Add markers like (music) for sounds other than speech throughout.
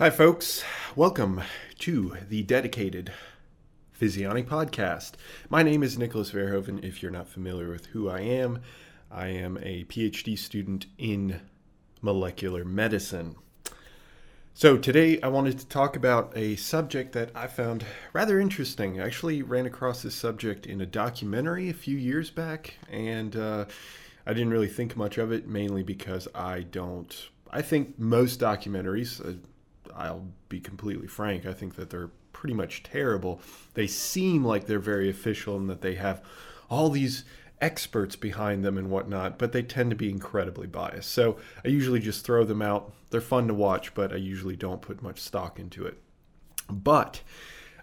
Hi, folks. Welcome to the dedicated Physionic Podcast. My name is Nicholas Verhoeven. If you're not familiar with who I am, I am a PhD student in molecular medicine. So, today I wanted to talk about a subject that I found rather interesting. I actually ran across this subject in a documentary a few years back, and uh, I didn't really think much of it, mainly because I don't. I think most documentaries, uh, I'll be completely frank, I think that they're pretty much terrible. They seem like they're very official and that they have all these experts behind them and whatnot, but they tend to be incredibly biased. So I usually just throw them out. They're fun to watch, but I usually don't put much stock into it. But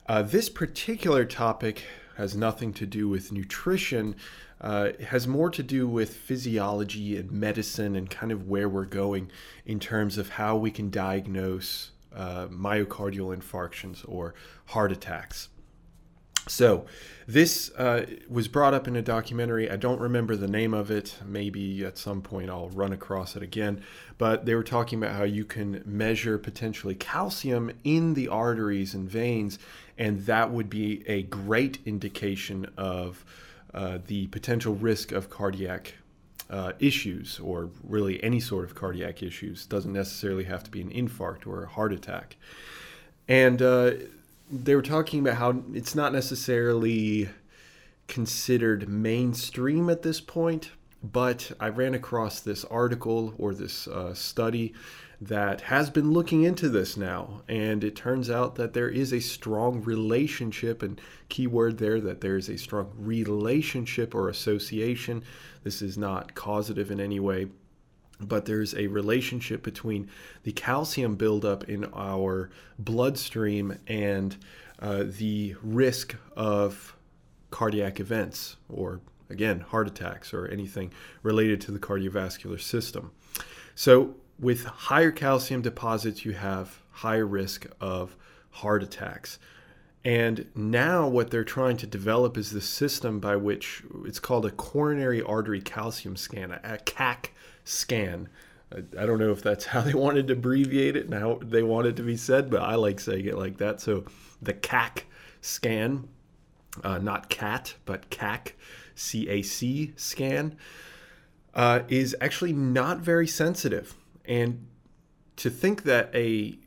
uh, this particular topic has nothing to do with nutrition. Uh, it has more to do with physiology and medicine and kind of where we're going in terms of how we can diagnose uh, myocardial infarctions or heart attacks. So, this uh, was brought up in a documentary. I don't remember the name of it. Maybe at some point I'll run across it again. But they were talking about how you can measure potentially calcium in the arteries and veins, and that would be a great indication of uh, the potential risk of cardiac uh, issues or really any sort of cardiac issues. Doesn't necessarily have to be an infarct or a heart attack. And uh, they were talking about how it's not necessarily considered mainstream at this point, but I ran across this article or this uh, study that has been looking into this now, and it turns out that there is a strong relationship, and keyword there that there is a strong relationship or association. This is not causative in any way, but there's a relationship between the calcium buildup in our bloodstream and uh, the risk of cardiac events or again heart attacks or anything related to the cardiovascular system so with higher calcium deposits, you have higher risk of heart attacks. And now, what they're trying to develop is this system by which it's called a coronary artery calcium scan, a CAC scan. I don't know if that's (laughs) how they wanted to abbreviate it and how they want it to be said, but I like saying it like that. So, the CAC scan, uh, not CAT, but CAC, C A C scan, uh, is actually not very sensitive. And to think that a,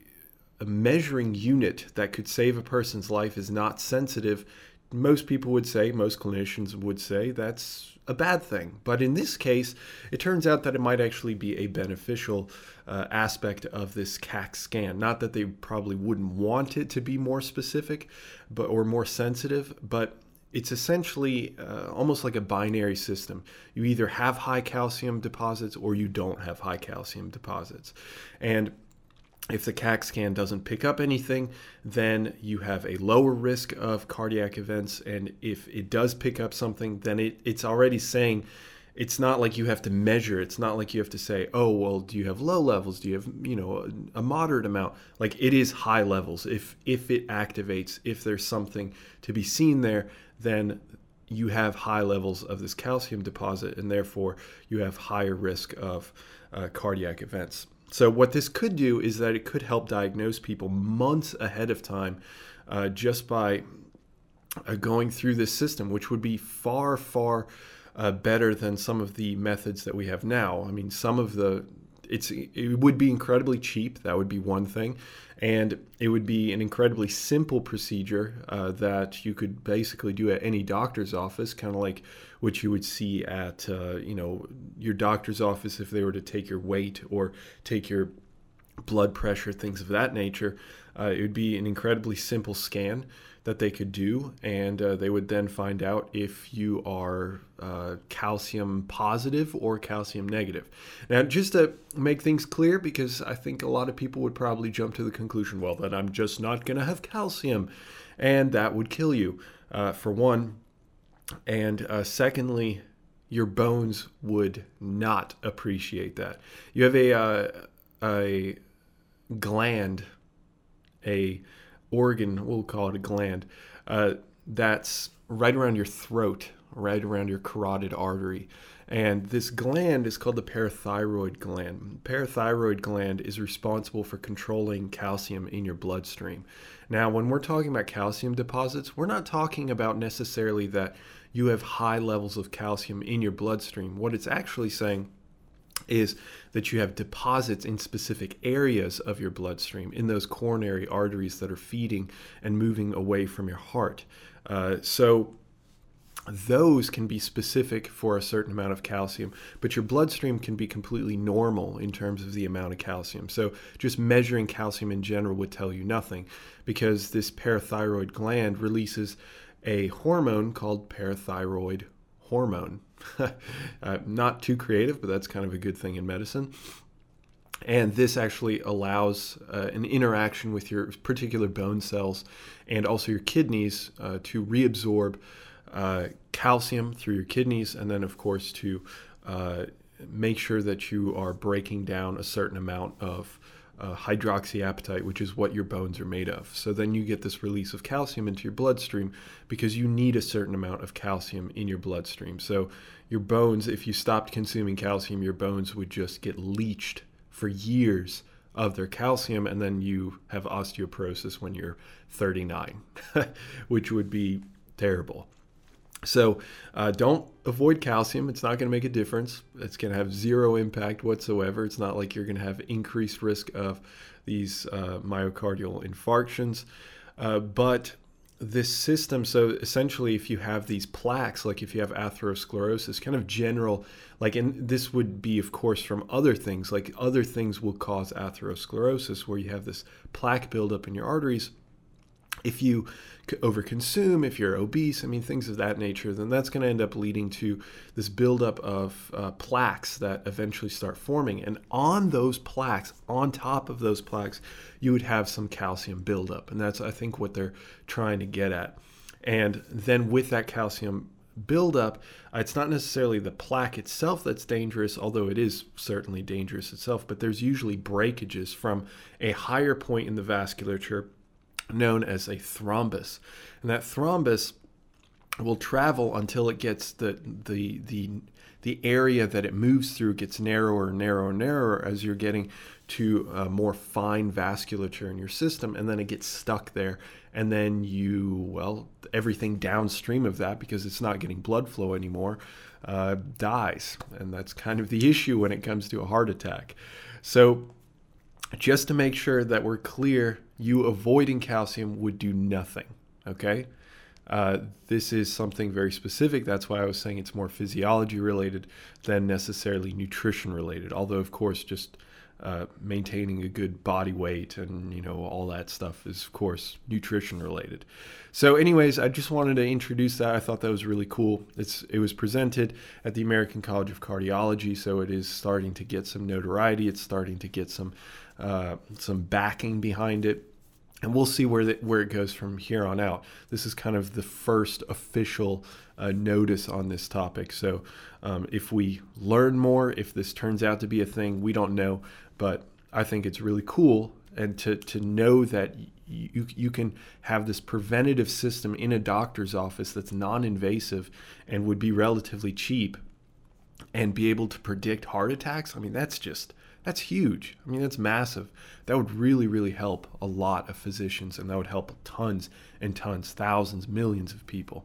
a measuring unit that could save a person's life is not sensitive, most people would say, most clinicians would say, that's a bad thing. But in this case, it turns out that it might actually be a beneficial uh, aspect of this CAC scan. Not that they probably wouldn't want it to be more specific, but or more sensitive, but it's essentially uh, almost like a binary system. You either have high calcium deposits or you don't have high calcium deposits. And if the CAC scan doesn't pick up anything, then you have a lower risk of cardiac events. And if it does pick up something, then it, it's already saying it's not like you have to measure. It's not like you have to say, oh, well, do you have low levels? Do you have, you know, a, moderate amount? Like it is high levels. If if it activates, if there's something to be seen there, then you have high levels of this calcium deposit, and therefore you have higher risk of uh, cardiac events. So, what this could do is that it could help diagnose people months ahead of time uh, just by uh, going through this system, which would be far, far uh, better than some of the methods that we have now. I mean, some of the it's it would be incredibly cheap. That would be one thing, and it would be an incredibly simple procedure uh, that you could basically do at any doctor's office, kind of like what you would see at uh, you know your doctor's office if they were to take your weight or take your blood pressure, things of that nature. Uh, it would be an incredibly simple scan that they could do, and uh, they would then find out if you are uh, calcium positive or calcium negative. Now, just to make things clear, because I think a lot of people would probably jump to the conclusion, well, that I'm just not going to have calcium, and that would kill you, uh, for one. And uh, secondly, your bones would not appreciate that. You have a uh, a gland, a organ, we'll call it a gland, uh, that's right around your throat, right around your carotid artery. And this gland is called the parathyroid gland. Parathyroid gland is responsible for controlling calcium in your bloodstream. Now, when we're talking about calcium deposits, we're not talking about necessarily that you have high levels of calcium in your bloodstream. What it's actually saying is that you have deposits in specific areas of your bloodstream, in those coronary arteries that are feeding and moving away from your heart. Uh, so, those can be specific for a certain amount of calcium, but your bloodstream can be completely normal in terms of the amount of calcium. So, just measuring calcium in general would tell you nothing because this parathyroid gland releases a hormone called parathyroid hormone. (laughs) uh, not too creative, but that's kind of a good thing in medicine. And this actually allows uh, an interaction with your particular bone cells and also your kidneys uh, to reabsorb uh, calcium through your kidneys, and then, of course, to uh, make sure that you are breaking down a certain amount of uh, hydroxyapatite, which is what your bones are made of. So then you get this release of calcium into your bloodstream because you need a certain amount of calcium in your bloodstream. So your bones, if you stopped consuming calcium, your bones would just get leached for years of their calcium, and then you have osteoporosis when you're 39, (laughs) which would be terrible. So uh, don't avoid calcium. It's not going to make a difference. It's going to have zero impact whatsoever. It's not like you're going to have increased risk of these uh, myocardial infarctions. Uh, but this system, so essentially, if you have these plaques, like if you have atherosclerosis, kind of general, like, and this would be, of course, from other things, like other things will cause atherosclerosis, where you have this plaque buildup in your arteries if you overconsume, if you're obese, I mean, things of that nature, then that's going to end up leading to this buildup of uh, plaques that eventually start forming. And on those plaques, on top of those plaques, you would have some calcium buildup. And that's, I think, what they're trying to get at. And then with that calcium buildup, uh, it's not necessarily the plaque itself that's dangerous, although it is certainly dangerous itself, but there's usually breakages from a higher point in the vasculature known as a thrombus. And that thrombus will travel until it gets the the the the area that it moves through gets narrower and narrower and narrower as you're getting to a more fine vasculature in your system and then it gets stuck there. And then you well everything downstream of that because it's not getting blood flow anymore uh, dies. And that's kind of the (laughs) issue when it comes to a heart attack. So just to make sure that we're clear, you avoiding calcium would do nothing. Okay. Uh, this is something very specific. That's why I was saying it's more physiology related than necessarily nutrition related. Although, of course, just uh, maintaining a good body weight and you know all that stuff is of course nutrition related. So, anyways, I just wanted to introduce that. I thought that was really cool. It's it was presented at the American College of Cardiology, so it is starting to get some notoriety. It's starting to get some uh, some backing behind it. And we'll see where the, where it goes from here on out. This is kind of the first official uh, notice on this topic. So, um, if we learn more, if this turns out to be a thing, we don't know. But I think it's really cool, and to to know that you you can have this preventative system in a doctor's office that's non-invasive and would be relatively cheap, and be able to predict heart attacks. I mean, that's just that's huge. I mean, that's massive. That would really, really help a lot of physicians, and that would help tons and tons, thousands, millions of people.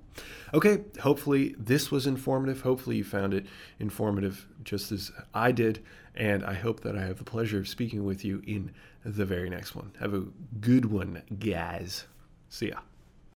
Okay, hopefully this was informative. Hopefully you found it informative just as I did, and I hope that I have the pleasure of speaking with you in the very next one. Have a good one, guys. See ya.